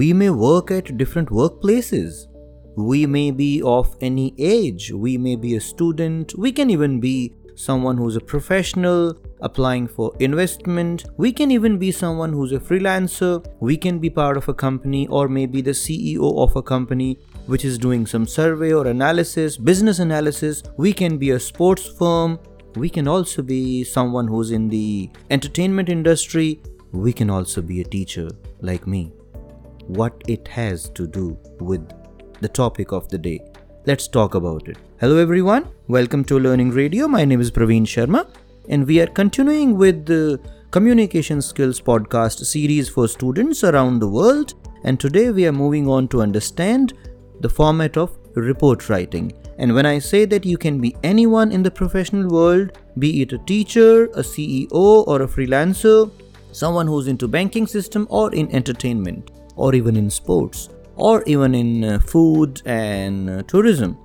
We may work at different workplaces. We may be of any age. We may be a student. We can even be someone who's a professional applying for investment. We can even be someone who's a freelancer. We can be part of a company or maybe the CEO of a company which is doing some survey or analysis, business analysis. We can be a sports firm. We can also be someone who's in the entertainment industry. We can also be a teacher like me. What it has to do with the topic of the day. Let's talk about it. Hello, everyone. Welcome to Learning Radio. My name is Parveen Sharma, and we are continuing with the Communication Skills podcast series for students around the world. And today we are moving on to understand the format of report writing. And when I say that you can be anyone in the professional world, be it a teacher, a CEO, or a freelancer, someone who's into banking system or in entertainment, or even in sports, or even in uh, food and uh, tourism,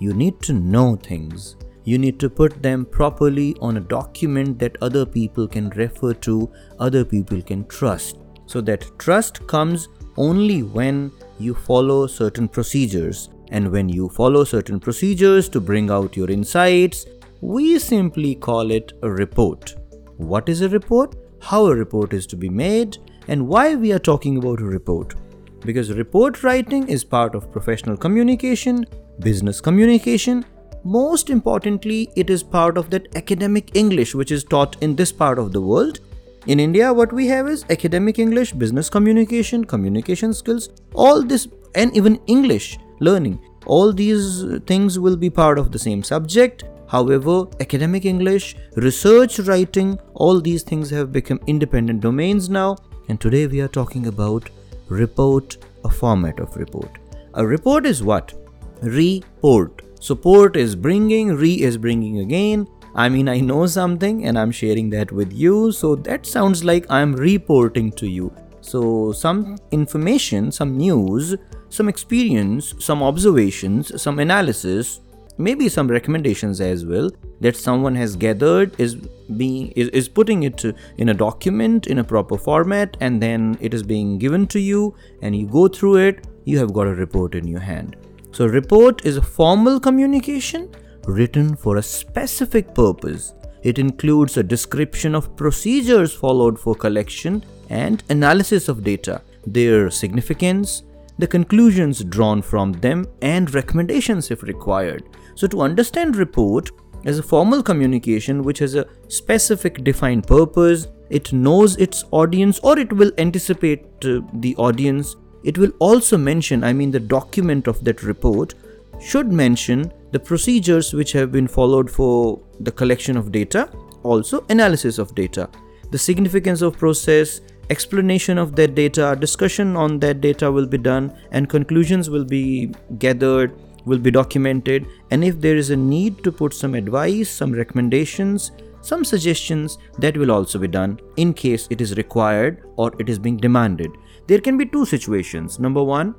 you need to know things. You need to put them properly on a document that other people can refer to, other people can trust. So that trust comes only when you follow certain procedures. And when you follow certain procedures to bring out your insights, we simply call it a report. What is a report? How a report is to be made, and why we are talking about a report. Because report writing is part of professional communication, business communication. Most importantly, it is part of that academic English which is taught in this part of the world in India, what we have is academic English, business communication, communication skills, all this, and even English learning. All these things will be part of the same subject. However, academic English, research writing, all these things have become independent domains now. And today we are talking about report, a format of report. A report is what? Report. Support is bringing, re is bringing again, I mean, I know something and I'm sharing that with you, so that sounds like I'm reporting to you. So, some information, some news, some experience, some observations, some analysis, maybe some recommendations as well that someone has gathered is being is, is putting it in a document in a proper format and then it is being given to you and you go through it you have got a report in your hand so report is a formal communication written for a specific purpose. It includes a description of procedures followed for collection and analysis of data, their significance, the conclusions drawn from them, and recommendations if required. So, to understand report as a formal communication which has a specific defined purpose, it knows its audience or it will anticipate uh, the audience. It will also mention, I mean, the document of that report should mention the procedures which have been followed for the collection of data, also analysis of data, the significance of process, explanation of that data, discussion on that data will be done, and conclusions will be gathered, will be documented. And if there is a need to put some advice, some recommendations, some suggestions, that will also be done in case it is required or it is being demanded. There can be two situations. Number one,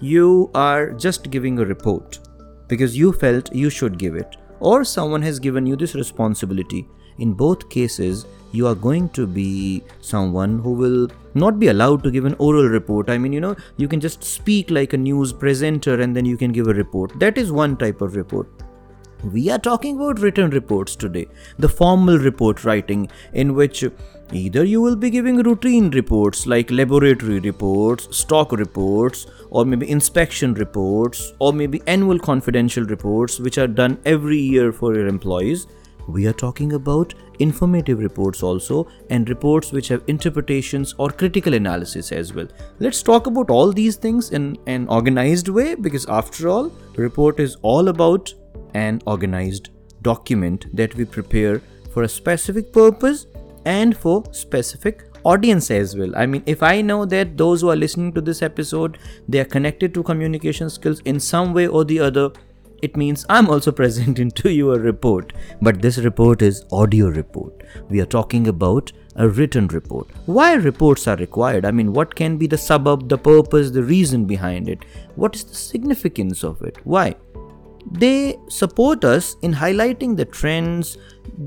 you are just giving a report because you felt you should give it, or someone has given you this responsibility. In both cases, you are going to be someone who will not be allowed to give an oral report. I mean, you know, you can just speak like a news presenter and then you can give a report. That is one type of report. We are talking about written reports today, the formal report writing, in which either you will be giving routine reports like laboratory reports, stock reports, or maybe inspection reports, or maybe annual confidential reports, which are done every year for your employees. We are talking about informative reports also and reports which have interpretations or critical analysis as well. Let's talk about all these things in an organized way because, after all, report is all about an organized document that we prepare for a specific purpose and for specific audience as well i mean if i know that those who are listening to this episode they are connected to communication skills in some way or the other it means i'm also presenting to you a report. But this report is audio report. We are talking about a written report. Why reports are required? I mean what can be the suburb the purpose the reason behind it? What is the significance of it? Why? They support us in highlighting the trends,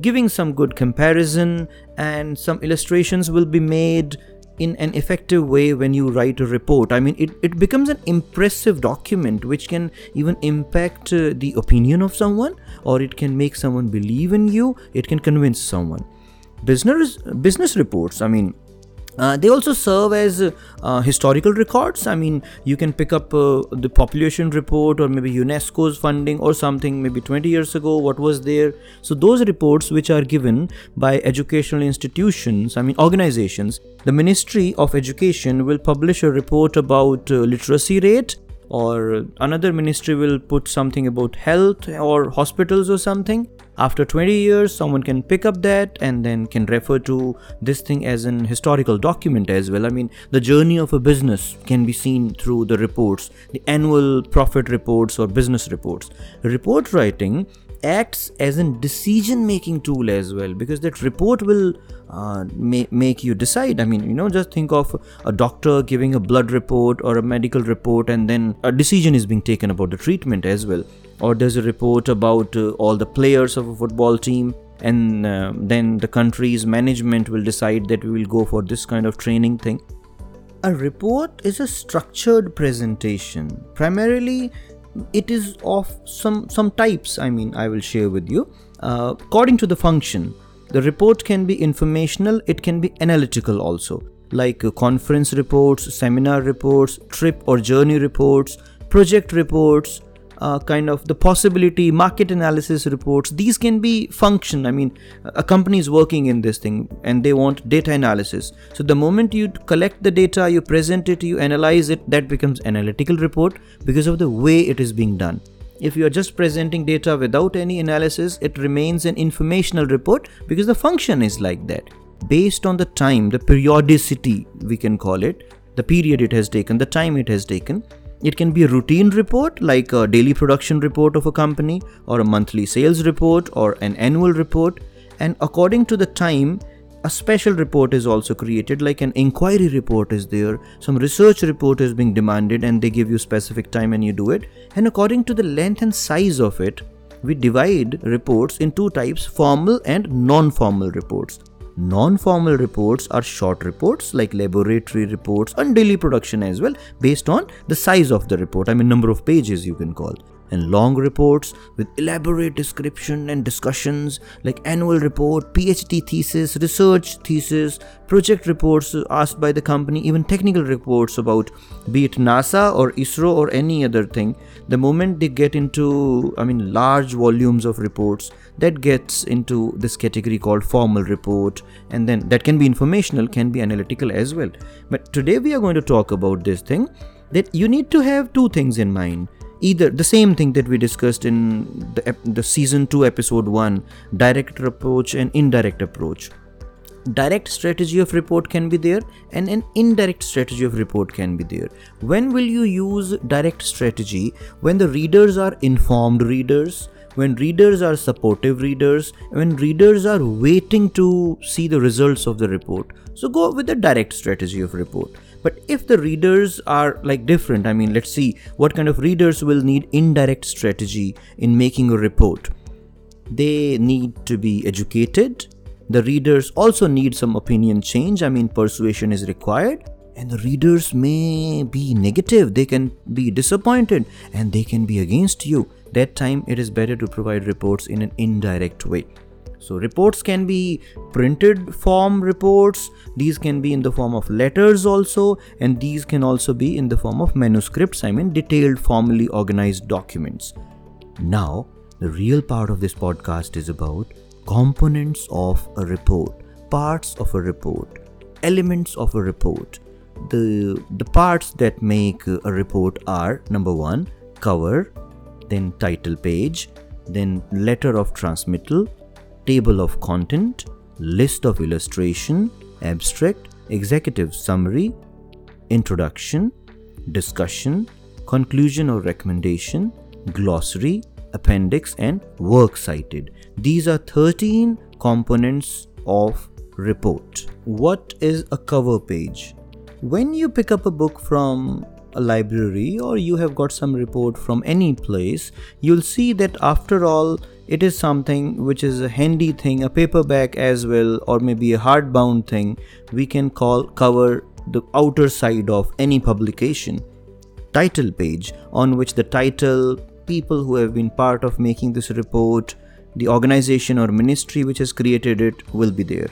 giving some good comparison, and some illustrations will be made in an effective way when you write a report. I mean, it, it becomes an impressive document which can even impact uh, the opinion of someone or it can make someone believe in you, it can convince someone. Business business reports, I mean, uh, they also serve as uh, historical records. I mean, you can pick up uh, the population report or maybe UNESCO's funding or something, maybe 20 years ago, what was there. So, those reports which are given by educational institutions, I mean, organizations, the Ministry of Education will publish a report about uh, literacy rate or another ministry will put something about health or hospitals or something after 20 years someone can pick up that and then can refer to this thing as an historical document as well. I mean the journey of a business can be seen through the reports the annual profit reports or business reports. Report writing acts as a decision making tool as well because that report will uh, may, make you decide. I mean you know just think of a doctor giving a blood report or a medical report and then a decision is being taken about the treatment as well. Or there's a report about uh, all the players of a football team and uh, then the country's management will decide that we will go for this kind of training thing. A report is a structured presentation primarily it is of some some types i mean i will share with you. Uh, according to the function the report can be informational it can be analytical also. Like uh, conference reports seminar reports trip or journey reports project reports uh, kind of the possibility market analysis reports these can be function. I mean a company is working in this thing and they want data analysis. So the moment you collect the data you present it you analyze it that becomes analytical report because of the way it is being done. If you are just presenting data without any analysis it remains an informational report because the function is like that. Based on the time the periodicity we can call it the period it has taken the time it has taken it can be a routine report like a daily production report of a company or a monthly sales report or an annual report. And according to the time, a special report is also created like an inquiry report is there. Some research report is being demanded and they give you specific time and you do it. And according to the length and size of it we divide reports in two types formal and non-formal reports Non-formal reports are short reports like laboratory reports and daily production as well based on the size of the report. I mean number of pages you can call and long reports with elaborate description and discussions like annual report, PhD thesis, research thesis, project reports asked by the company, even technical reports about be it NASA or ISRO or any other thing. The moment they get into, I mean, large volumes of reports, that gets into this category called formal report, and then that can be informational, can be analytical as well. But today we are going to talk about this thing that you need to have two things in mind either the same thing that we discussed in the, the season 2 episode 1 direct approach and indirect approach. Direct strategy of report can be there and an indirect strategy of report can be there. When will you use direct strategy? When the readers are informed readers when readers are supportive readers when readers are waiting to see the results of the report. So go with the direct strategy of report but if the readers are like different, I mean, let's see what kind of readers will need indirect strategy in making a report. They need to be educated. The readers also need some opinion change. I mean, persuasion is required. And the readers may be negative, they can be disappointed, and they can be against you. That time, it is better to provide reports in an indirect way. So reports can be printed form reports, these can be in the form of letters also, and these can also be in the form of manuscripts, I mean detailed formally organized documents. Now, the real part of this podcast is about components of a report, parts of a report, elements of a report. The, the parts that make a report are number one, cover, then title page, then letter of transmittal, table of content, list of illustration, abstract, executive summary, introduction, discussion, conclusion or recommendation, glossary, appendix, and work cited. These are 13 components of report. What is a cover page? When you pick up a book from a library or you have got some report from any place, you'll see that after all, it is something which is a handy thing, a paperback as well, or maybe a hardbound thing we can call cover the outer side of any publication. Title page on which the title people who have been part of making this report the organization or ministry which has created it will be there.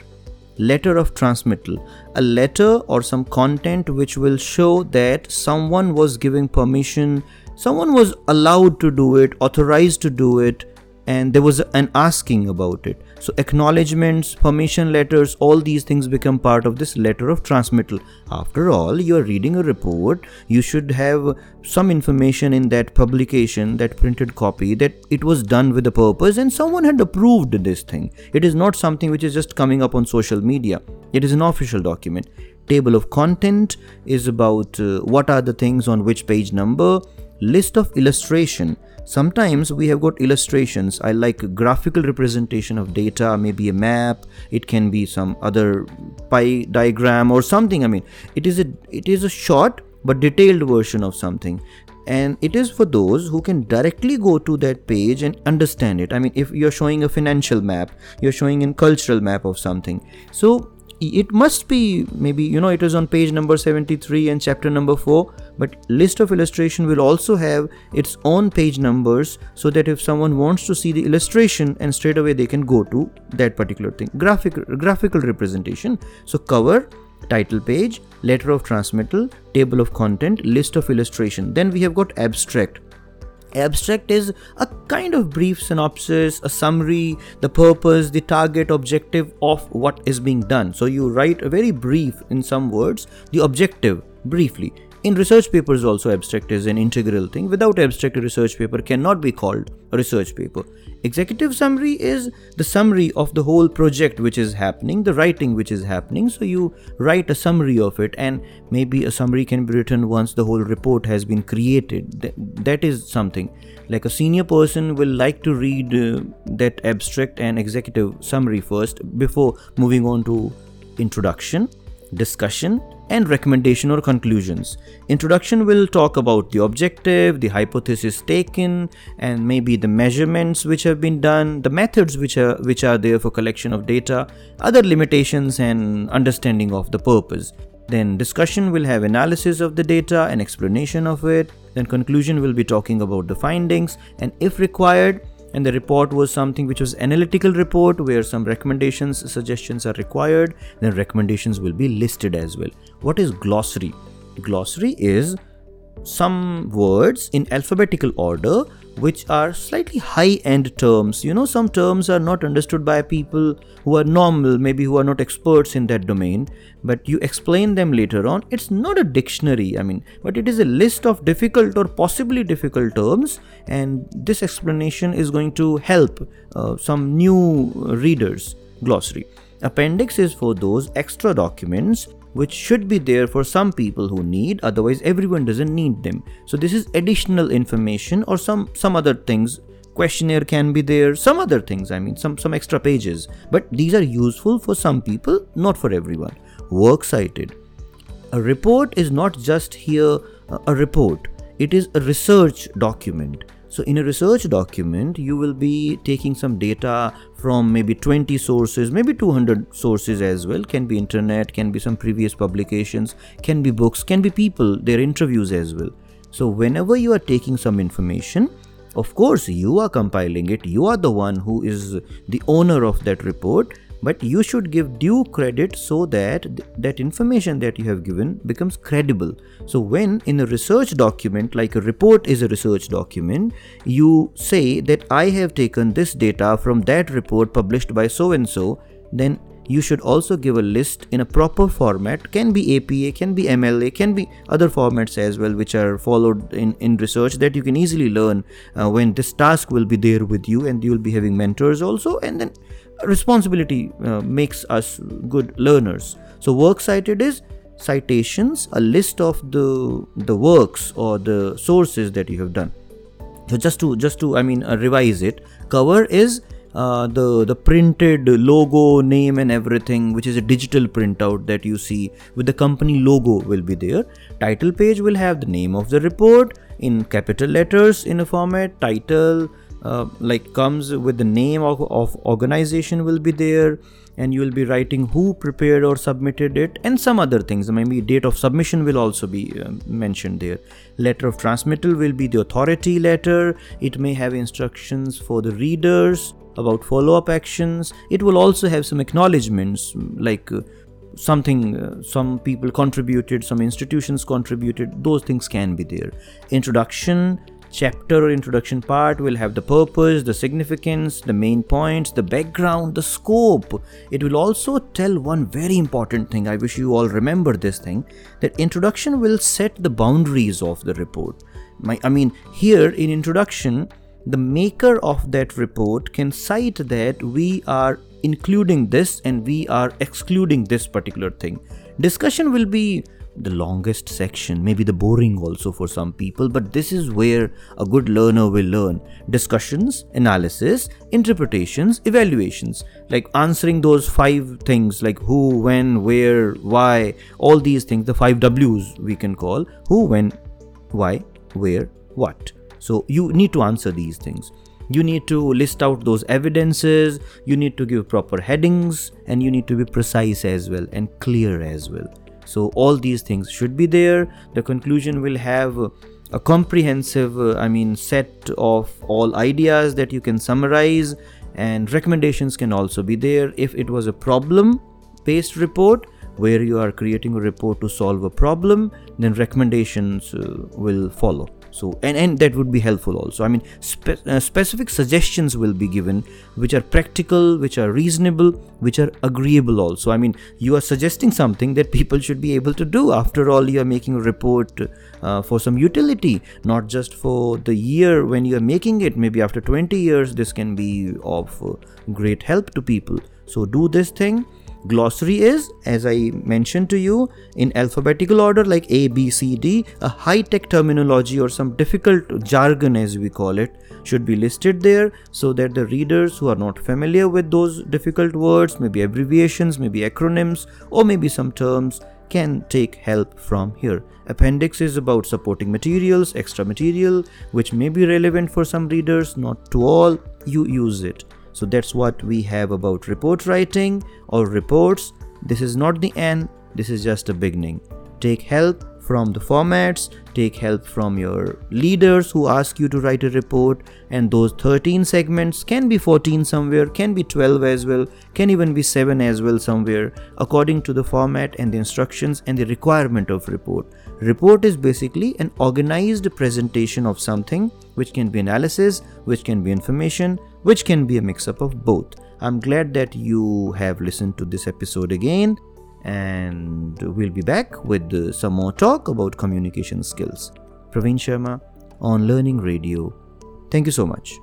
Letter of transmittal. A letter or some content which will show that someone was giving permission someone was allowed to do it authorized to do it and there was an asking about it. So acknowledgements permission letters all these things become part of this letter of transmittal. After all you are reading a report. You should have some information in that publication that printed copy that it was done with a purpose and someone had approved this thing. It is not something which is just coming up on social media. It is an official document. Table of content is about uh, what are the things on which page number list of illustration. Sometimes we have got illustrations. I like graphical representation of data maybe a map. It can be some other pie diagram or something. I mean it is a it is a short but detailed version of something. And it is for those who can directly go to that page and understand it. I mean if you're showing a financial map you're showing a cultural map of something. So it must be maybe you know it is on page number 73 and chapter number 4 but list of illustration will also have its own page numbers so that if someone wants to see the illustration and straight away they can go to that particular thing. Graphic graphical representation. So cover title page letter of transmittal table of content list of illustration. Then we have got abstract abstract is a kind of brief synopsis a summary the purpose the target objective of what is being done. So you write a very brief in some words the objective briefly in research papers also abstract is an integral thing. Without abstract a research paper cannot be called a research paper. Executive summary is the summary of the whole project which is happening the writing which is happening. So you write a summary of it and maybe a summary can be written once the whole report has been created. That is something. Like a senior person will like to read uh, that abstract and executive summary first before moving on to introduction discussion and recommendation or conclusions. Introduction will talk about the objective, the hypothesis taken, and maybe the measurements which have been done, the methods which are which are there for collection of data, other limitations and understanding of the purpose. Then discussion will have analysis of the data and explanation of it. Then conclusion will be talking about the findings and if required and the report was something which was analytical report where some recommendations suggestions are required. Then recommendations will be listed as well. What is glossary? Glossary is some words in alphabetical order which are slightly high end terms. You know, some terms are not understood by people who are normal, maybe who are not experts in that domain, but you explain them later on. It's not a dictionary, I mean, but it is a list of difficult or possibly difficult terms, and this explanation is going to help uh, some new readers. Glossary. Appendix is for those extra documents which should be there for some people who need otherwise everyone doesn't need them. So this is additional information or some some other things. Questionnaire can be there some other things i mean some some extra pages. But these are useful for some people not for everyone. Works cited. A report is not just here a report. It is a research document so in a research document, you will be taking some data from maybe 20 sources, maybe 200 sources as well. Can be internet, can be some previous publications, can be books, can be people, their interviews as well. So whenever you are taking some information, of course you are compiling it, you are the one who is the owner of that report but you should give due credit so that th- that information that you have given becomes credible. So when in a research document like a report is a research document you say that i have taken this data from that report published by so and so then you should also give a list in a proper format. Can be apa can be mla can be other formats as well which are followed in, in research that you can easily learn uh, when this task will be there with you and you will be having mentors also. And then responsibility uh, makes us good learners. So works cited is citations a list of the the works or the sources that you have done. So just to just to i mean uh, revise it cover is uh, the the printed logo name and everything which is a digital printout that you see with the company logo will be there. Title page will have the name of the report in capital letters in a format title uh, like comes with the name of, of organization will be there and you will be writing who prepared or submitted it and some other things. Maybe date of submission will also be uh, mentioned there. Letter of transmittal will be the authority letter. It may have instructions for the readers about follow up actions. It will also have some acknowledgments like uh, something uh, some people contributed some institutions contributed. Those things can be there. Introduction chapter or introduction part will have the purpose, the significance, the main points, the background, the scope. It will also tell one very important thing. I wish you all remember this thing that introduction will set the boundaries of the report. My, I mean, here in introduction, the maker of that report can cite that we are including this and we are excluding this particular thing. Discussion will be the longest section, maybe the boring also for some people, but this is where a good learner will learn discussions, analysis, interpretations, evaluations, like answering those five things like who, when, where, why, all these things, the five W's we can call who, when, why, where, what. So you need to answer these things. You need to list out those evidences, you need to give proper headings, and you need to be precise as well and clear as well so all these things should be there. The conclusion will have a comprehensive uh, i mean set of all ideas that you can summarize and recommendations can also be there. If it was a problem based report where you are creating a report to solve a problem then recommendations uh, will follow so and, and that would be helpful also. I mean spe- uh, specific suggestions will be given which are practical which are reasonable which are agreeable also. I mean you are suggesting something that people should be able to do. After all you are making a report uh, for some utility not just for the year when you are making it. Maybe after 20 years this can be of uh, great help to people. So do this thing Glossary is, as I mentioned to you, in alphabetical order like A, B, C, D. A high tech terminology or some difficult jargon, as we call it, should be listed there so that the readers who are not familiar with those difficult words, maybe abbreviations, maybe acronyms, or maybe some terms, can take help from here. Appendix is about supporting materials, extra material, which may be relevant for some readers, not to all. You use it. So that's what we have about report writing or reports. This is not the end, this is just a beginning. Take help from the formats, take help from your leaders who ask you to write a report, and those 13 segments can be 14 somewhere, can be 12 as well, can even be 7 as well somewhere, according to the format and the instructions and the requirement of report. Report is basically an organized presentation of something which can be analysis, which can be information, which can be a mix up of both. I'm glad that you have listened to this episode again and we'll be back with some more talk about communication skills. Parveen Sharma on Learning Radio. Thank you so much.